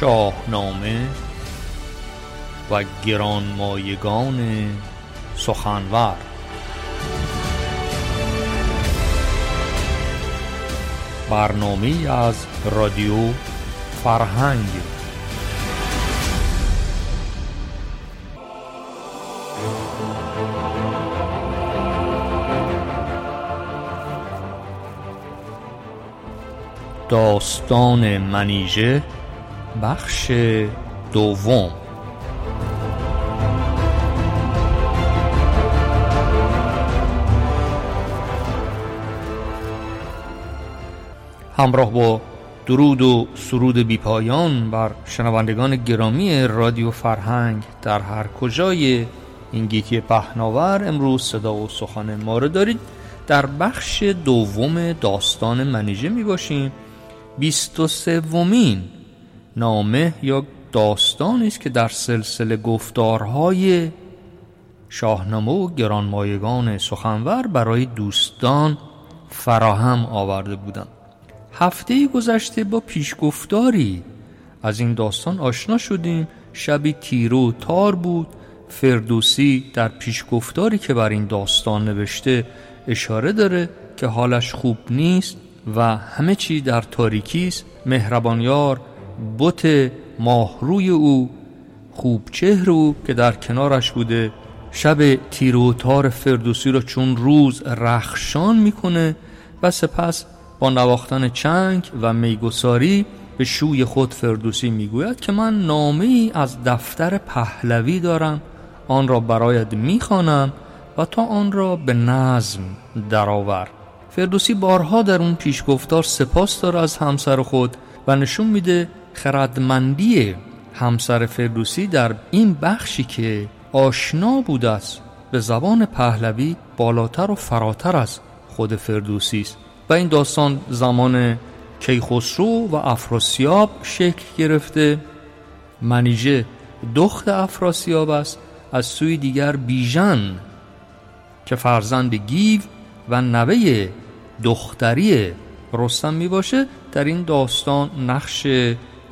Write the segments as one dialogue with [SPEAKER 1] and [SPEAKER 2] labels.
[SPEAKER 1] شاهنامه و گرانمایگان سخنور. برنامه از رادیو فرهنگ. داستان منیژه بخش دوم. همراه با درود و سرود بیپایان بر شنوندگان گرامی رادیو فرهنگ در هر کجای این گیتی پهناور امروز صدا و سخن ما رو دارید. در بخش دوم داستان منیژه می باشیم بیست و سومین نامه یا داستانی است که در سلسله گفتارهای شاهنامه و گرانمایگان سخنور برای دوستان فراهم آورده بودم هفته گذشته با پیشگفتاری از این داستان آشنا شدیم. شبی تیرو تار بود. فردوسی در پیشگفتاری که بر این داستان نوشته اشاره داره که حالش خوب نیست و همه چی در تاریکی است. مهربانیار بت ماهروی او خوب چهر او که در کنارش بوده شب تیروتار فردوسی را چون روز رخشان می‌کنه و سپس با نواختن چنگ و میگساری به شوی خود فردوسی می‌گوید که من نامه ای از دفتر پهلوی دارم آن را برایت می‌خوانم و تا آن را به نظم درآور. فردوسی بارها در اون پیشگفتار سپاس داره از همسر خود و نشون میده خردمندی همسر فردوسی در این بخشی که آشنا بوده است به زبان پهلوی بالاتر و فراتر از خود فردوسی است. و این داستان زمان کیخسرو و افراسیاب شکل گرفته. منیژه دخت افراسیاب است از سوی دیگر بیژن که فرزند گیو و نوه دختری رستم می باشه در این داستان نقش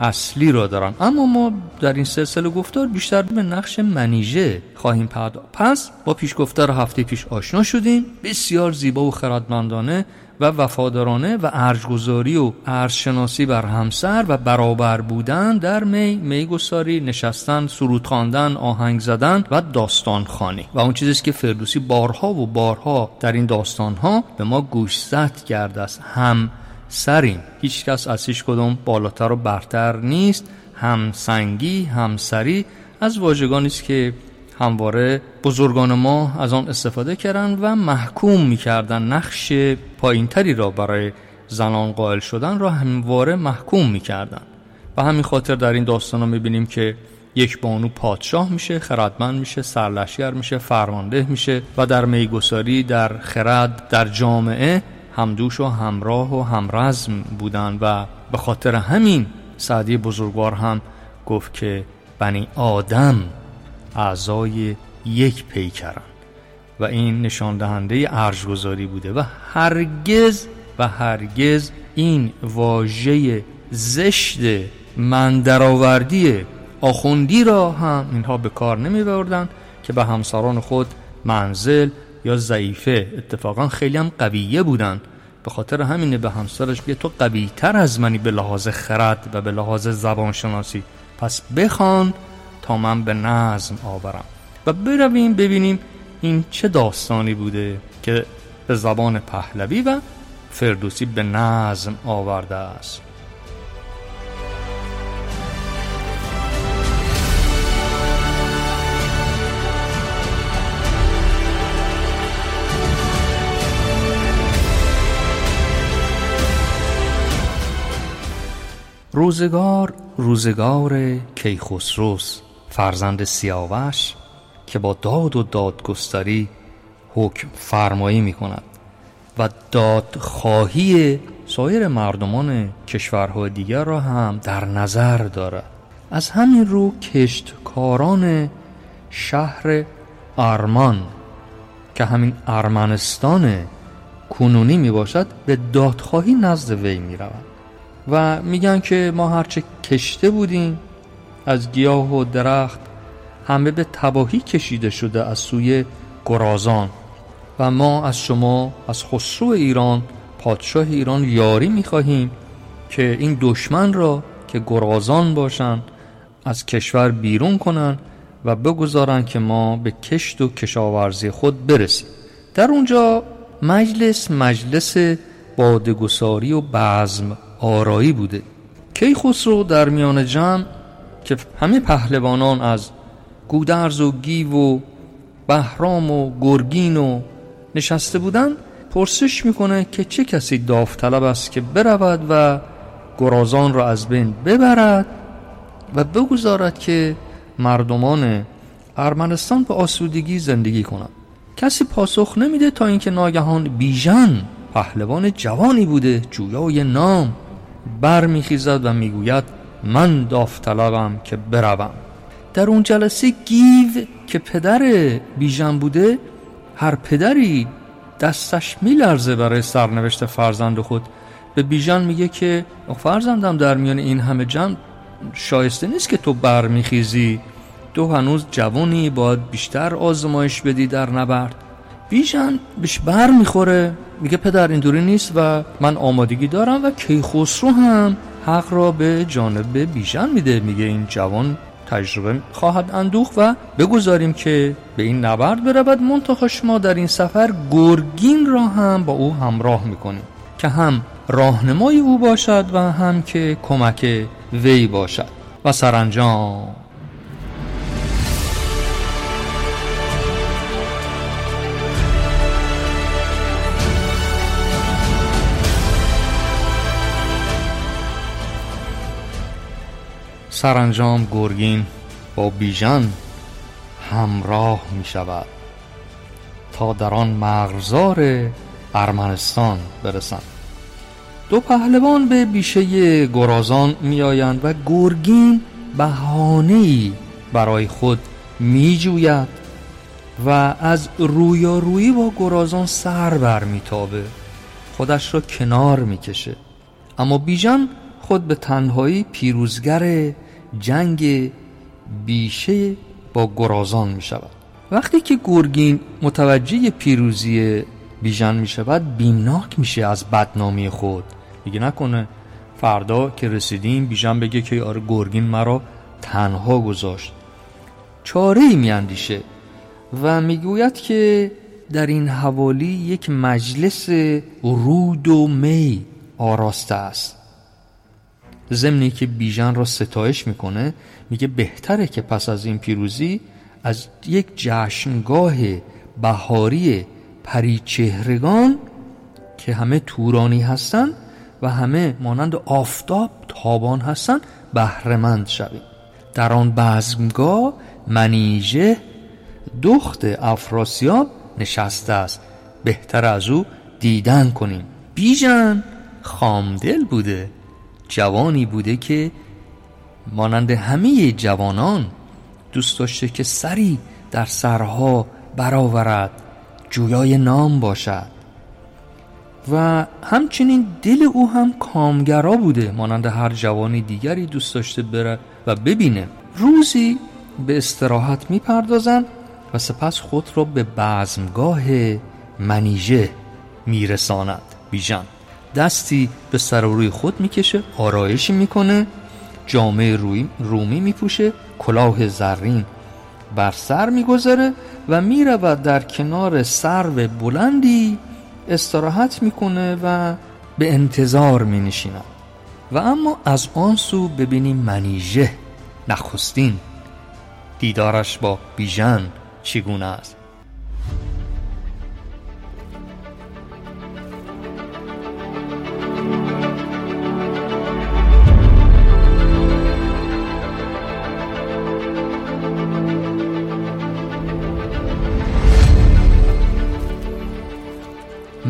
[SPEAKER 1] اصلی را دارن. اما ما در این سلسله گفتار بیشتر به نقش منیژه خواهیم پرداخت. پس با پیشگفتار هفته پیش آشنا شدیم. بسیار زیبا و خردمندانه و وفادارانه و ارجگذاری و ارزشناسی بر همسر و برابر بودن در می میگساری نشستن سرود خواندن آهنگ زدن و داستان خانی و اون چیزی که فردوسی بارها و بارها در این داستان ها به ما گوشزد کرده است. هم سریم. هیچ کس از هیچ کدوم بالاتر و برتر نیست. هم سنگی هم سری از واژگانی است که همواره بزرگان ما از آن استفاده کردن و محکوم می‌کردن نقش پایینتری را برای زنان قائل شدن را همواره محکوم می‌کردن. و همین خاطر در این داستان ها می‌بینیم که یک بانو پادشاه میشه خردمند میشه سرلشگر میشه فرمانده میشه و در میگساری در خرد در جامعه همدوش و همراه و همرزم بودن و به خاطر همین سعدی بزرگوار هم گفت که بنی آدم اعضای یک پیکرن و این نشان دهنده ارجگذاری بوده و هرگز و هرگز این واژه زشت مندرآوردی آخوندی را هم اینها به کار نمی بردن که به همسران خود منزل یا ضعیفه اتفاقا خیلی هم قویه بودن. به خاطر همینه به همسرش بیا تو قوی تر از منی به لحاظ خرد و به لحاظ زبانشناسی. پس بخوان تا من به نظم آورم. و برویم ببینیم این چه داستانی بوده که به زبان پهلوی و فردوسی به نظم آورده است. روزگار روزگار کیخسروس فرزند سیاوش که با داد و دادگستری حکم فرمایی می کند و دادخواهی سایر مردمان کشورهای دیگر را هم در نظر دارد. از همین رو کشتکاران شهر ارمان که همین ارمنستان کنونی می باشد به دادخواهی نزد وی می رود و میگن که ما هرچه کشته بودیم از گیاه و درخت همه به تباهی کشیده شده از سوی گرازان. و ما از شما از خسرو ایران پادشاه ایران یاری می‌خواهیم که این دشمن را که گرازان باشند از کشور بیرون کنند و بگذارند که ما به کشت و کشاورزی خود برسیم. در اونجا مجلس مجلس بادگساری و بزم. آرایی بوده. کیخسرو در میان جمع که همه پهلوانان از گودرز و گیو و بهرام و گرگین و نشسته بودن پرسش می‌کنه که چه کسی داوطلب است که برود و گرازان را از بین ببرد و بگذارد که مردمان ارمنستان به آسودگی زندگی کنند. کسی پاسخ نمیده تا اینکه ناگهان بیژن پهلوان جوانی بوده جویای نام. برمیخیزد و می‌گوید من داوطلبم که بروم. در اون جلسه گیو که پدر بیژن بوده هر پدری دستش میلرزه برای سرنوشت فرزند خود. به بیژن میگه که فرزندم در میان این همه جمع شایسته نیست که تو برمیخیزی. تو هنوز جوانی باید بیشتر آزمایش بدی در نبرد. بیژن بهش بر می‌خوره میگه پدر اینطوری نیست و من آمادگی دارم و کیخسرو هم حق را به جانب بیژن میده میگه این جوان تجربه خواهد اندوخ و بگذاریم که به این نبرد برود. منتها شما در این سفر گرگین را هم با او همراه می‌کنیم که هم راهنمای او باشد و هم که کمک وی باشد. و سرانجام. سرانجام گرگین با بیژن همراه می شود تا در آن مغزار ارمنستان برسند. دو پهلوان به بیشه گرازان میآیند و گرگین بهانه‌ای برای خود میجوید و از رویارویی با گرازان سر بر میتابه. خودش را کنار می‌کشه. اما بیژن خود به تنهایی پیروزگر جنگ بیشه با گرازان می شود وقتی که گرگین متوجه پیروزی بیژن می شود بیمناک میشه از بدنامی خود. میگه نکنه فردا که رسیدیم بیژن بگه که آره گرگین مرا تنها گذاشت. چاره ای میاندیشه و می‌گوید که در این حوالی یک مجلس رود و می آراسته است. ضمنی که بیژن را ستایش می‌کنه میگه بهتره که پس از این پیروزی از یک جشنگاه بهاری پریچهرگان که همه تورانی هستند و همه مانند آفتاب تابان هستند بهرهمند شویم. در آن بزمگاه منیژه دخت افراسیاب نشسته است. بهتر از او دیدن کنیم. بیژن خامدل بوده. جوانی بوده که مانند همه جوانان دوست داشته که سری در سرها برآورد جویای نام باشد. و همچنین دل او هم کامگرا بوده مانند هر جوانی دیگری دوست داشته بره و ببینه. روزی به استراحت می‌پردازند و سپس خود را به بزمگاه منیژه میرساند بیژن. دستی به سر روی خود می‌کشه آرایشی می‌کنه جامعه رومی میپوشه کلاه زرین بر سر می‌گذاره و می‌رود در کنار سرو بلندی استراحت می‌کنه و به انتظار مینشیند و اما از آن سو ببینیم منیژه نخستین دیدارش با بیژن چگونه است.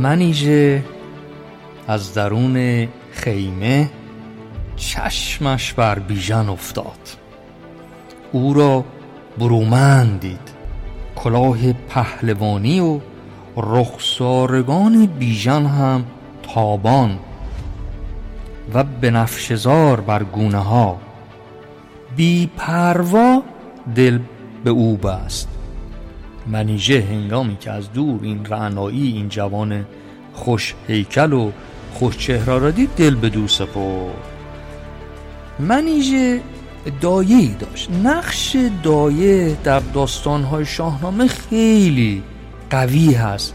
[SPEAKER 1] منیژه از درون خیمه چشمش بر بیژن افتاد. او را برومند دید. کلاه پهلوانی و رخسارگان بیژن هم تابان و بنفشزار بر گونه ها بی پروا دل به او بست. منیژه هنگامی که از دور این رعنایی این جوان خوش هیکل و خوش چهره را دید دل به دو سپرد. منیژه دایه ای داشت. نقش دایه در داستانهای شاهنامه خیلی قوی هست.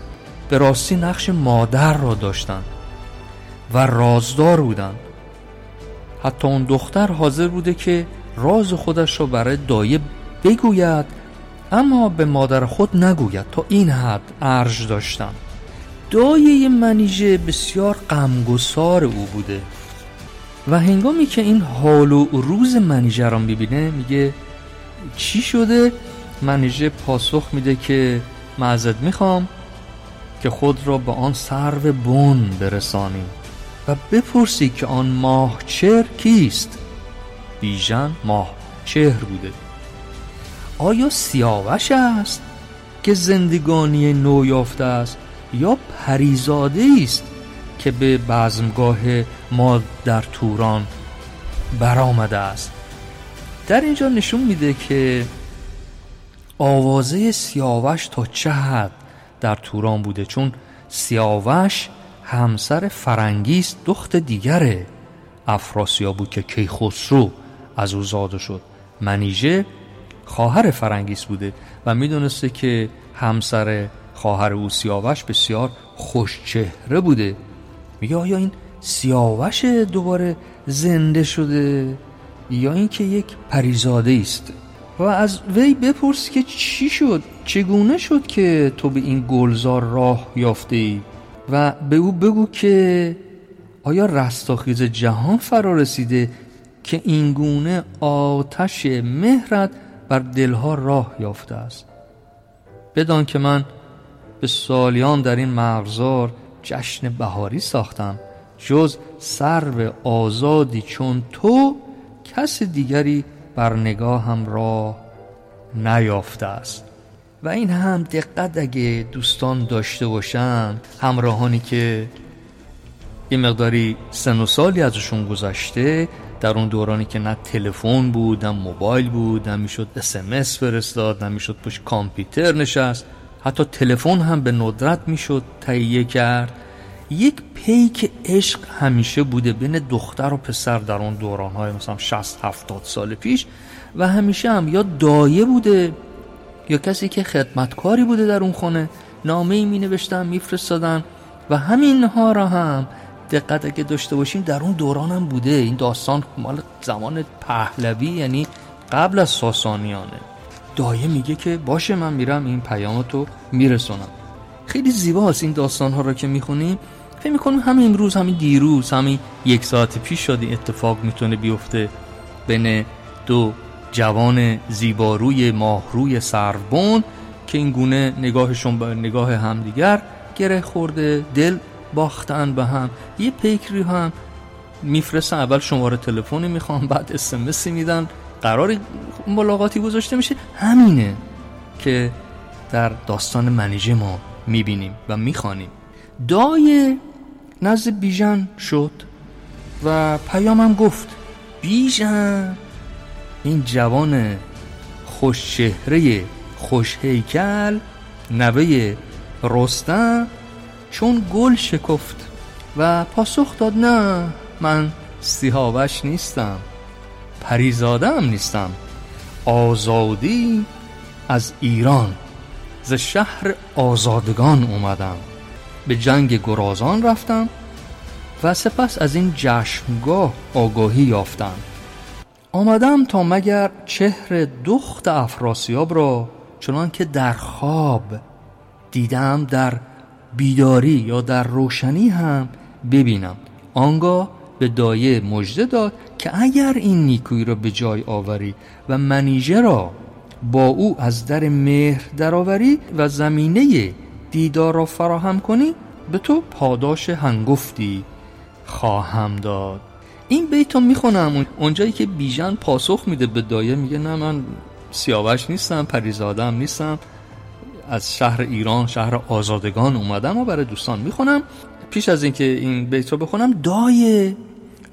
[SPEAKER 1] به راستی نقش مادر را داشتن و رازدار بودن. حتی اون دختر حاضر بوده که راز خودش را برای دایه بگوید اما به مادر خود نگوید تا این حد ارج داشتن دایه منیژه بسیار غمگسار او بوده. و هنگامی که این حال و روز منیژه را می‌بینه میگه چی شده؟ منیژه پاسخ میده که معذت می‌خوام که خود را به آن سرو بن برسانی و بپرسی که آن ماه چهر کیست. بیژن ماه چهر بوده. آیا سیاوش است که زندگانی نو یافته است یا پریزاده است که به بزمگاه ما در توران برآمده است؟ در اینجا نشون میده که آوازه سیاوش تا چه حد در توران بوده چون سیاوش همسر فرنگیست دخت دیگر افراسیاب بود که کیخسرو از او زاده شد. منیژه خواهر فرنگیس بوده و می‌دونسته که همسر خواهر او سیاوش بسیار خوش چهره بوده. میگه آیا این سیاوش دوباره زنده شده یا اینکه یک پریزاده است و از وی بپرس که چی شد؟ چگونه شد که تو به این گلزار راه یافته ای؟ و به او بگو که آیا رستاخیز جهان فرا رسیده که اینگونه آتش مهرت بر دلها راه یافته است. بدان که من به سالیان در این مغزار جشن بهاری ساختم جز سرو آزادی چون تو کس دیگری بر نگاه هم راه نیافته است. و این هم دقت اگه دوستان داشته باشن همراهانی که یه مقداری سن و سالی ازشون گذشته در اون دورانی که نه تلفن بود نه موبایل بود نه می‌شد اسمس فرستاد نه می‌شد پشت کامپیوتر نشست. حتی تلفن هم به ندرت می‌شد تهیه کرد. یک پیک عشق همیشه بوده بین دختر و پسر در اون دوران های مثلا 60 70 سال پیش و همیشه هم یا دایه بوده یا کسی که خدمتکاری بوده در اون خونه نامه ای می نوشتن میفرستادن و همین ها را هم دقت اگه داشته باشیم در اون دوران هم بوده. این داستان مال زمان پهلوی یعنی قبل از ساسانیانه. دایه میگه که باشه من میرم این پیامتو میرسونم. خیلی زیباست این داستان ها رو که می‌خونیم فکر می‌کنم همین امروز همین دیروز همین یک ساعت پیش شده اتفاق می‌تونه بیفته بین دو جوان زیباروی ماهروی سربون که این گونه نگاهشون به نگاه همدیگر گره خورده. دل باختن به هم. یه پیکری هم میفرستن اول شماره تلفنی می‌خوام بعد اسمسی میدن. قرار ملاقاتی گذاشته میشه. همینه که در داستان منیژه ما می‌بینیم و می‌خوانیم. دای نزد بیژن شد و پیامم گفت بیژن این جوان خوش چهره خوش هیکل نوه رستم چون گل شکفت و پاسخ داد نه من سیهاوش نیستم پریزاده نیستم آزادی از ایران. ز شهر آزادگان اومدم به جنگ گرازان رفتم و سپس از این جشنگاه آگاهی یافتم. آمدم تا مگر چهر دخت افراسیاب را چنان که در خواب دیدم در بیداری یا در روشنی هم ببینم. آنگاه به دایه مژده داد که اگر این نیکویی را به جای آوری و منیژه را با او از در مهر درآوری و زمینه دیدار را فراهم کنی به تو پاداش هنگفتی خواهم داد. این بیت رو می‌خونم. اونجایی که بیژن پاسخ میده به دایه میگه نه من سیاوش نیستم پریزادم نیستم. از شهر ایران شهر آزادگان اومدم و برای دوستان می‌خونم. پیش از اینکه این بیت رو بخونم دایه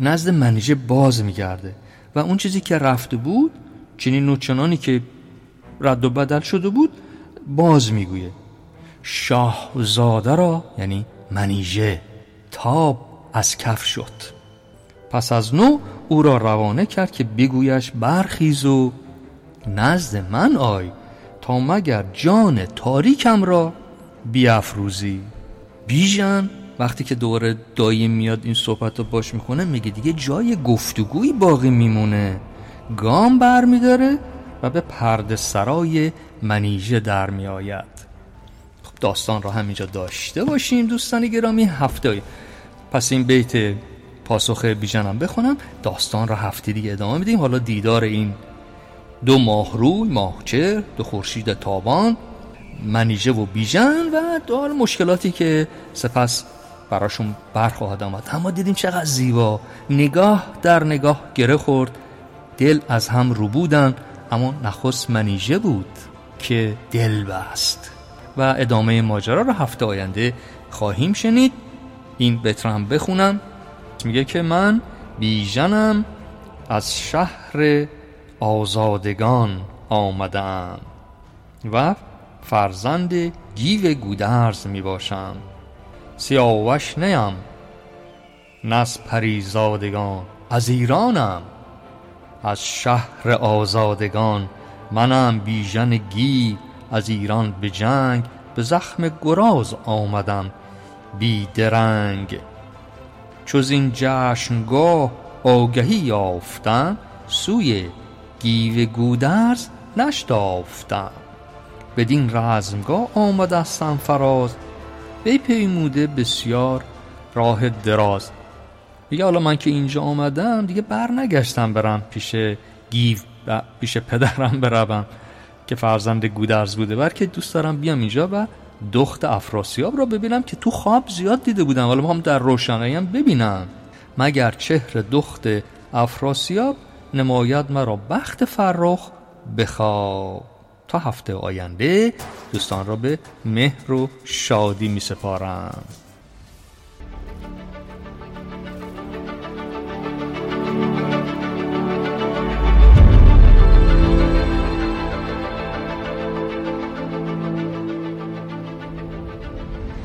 [SPEAKER 1] نزد منیژه باز میگرده و اون چیزی که رفته بود چنین نوچنانی که رد و بدل شده بود باز می‌گویه شاهزاده را یعنی منیژه تاب از کف شد. پس از نو او را روانه کرد که بگویش برخیز و نزد من آی. مگر جان تاریکم را بیافروزی؟ بیژن وقتی که دوره دایی میاد این صحبت رو باش می‌کنه میگه دیگه جای گفتگویی باقی میمونه. گام بر میداره و به پرده سرای منیژه در میآید. خب داستان رو همینجا داشته باشیم دوستان گرامی هفته پس این بیت پاسخ بیژنم بخونم. داستان رو هفته دیگه ادامه میدیم. حالا دیدار این دو ماه روی ماهچه دو خورشید تابان منیژه و بیژن و دار مشکلاتی که سپس براشون برخواهد آمد. اما دیدیم چقدر زیبا. نگاه در نگاه گره خورد. دل از هم رو بودن اما نخست منیژه بود که دل بست. و ادامه ماجرا رو هفته آینده خواهیم شنید. این بترم بخونم. میگه که من بیژنم از شهر آزادگان آمدم و فرزند گیو گودرز می باشم سیاوش نیم نس پریزادگان از ایرانم. از شهر آزادگان منم بیژن گی از ایران به جنگ به زخم گراز آمدم. بی درنگ. چوز این جشنگاه آگهی یافتم سوی گیو گودرز نشتافتم. بدین رزمگاه آمدستم فراز. پیموده بسیار راه دراز. میگه حالا من که اینجا آمدم دیگه بر نگشتم برم پیش گیو و پیش پدرم بروم که فرزند گودرز بوده. بلکه دوست دارم بیام اینجا و دخت افراسیاب را ببینم که تو خواب زیاد دیده بودم. حالا هم در روشنایی ببینم. مگر چهر دخت افراسیاب نماید مرا بخت فرخ بخواب. تا هفته آینده دوستان را به مهر و شادی می سپارم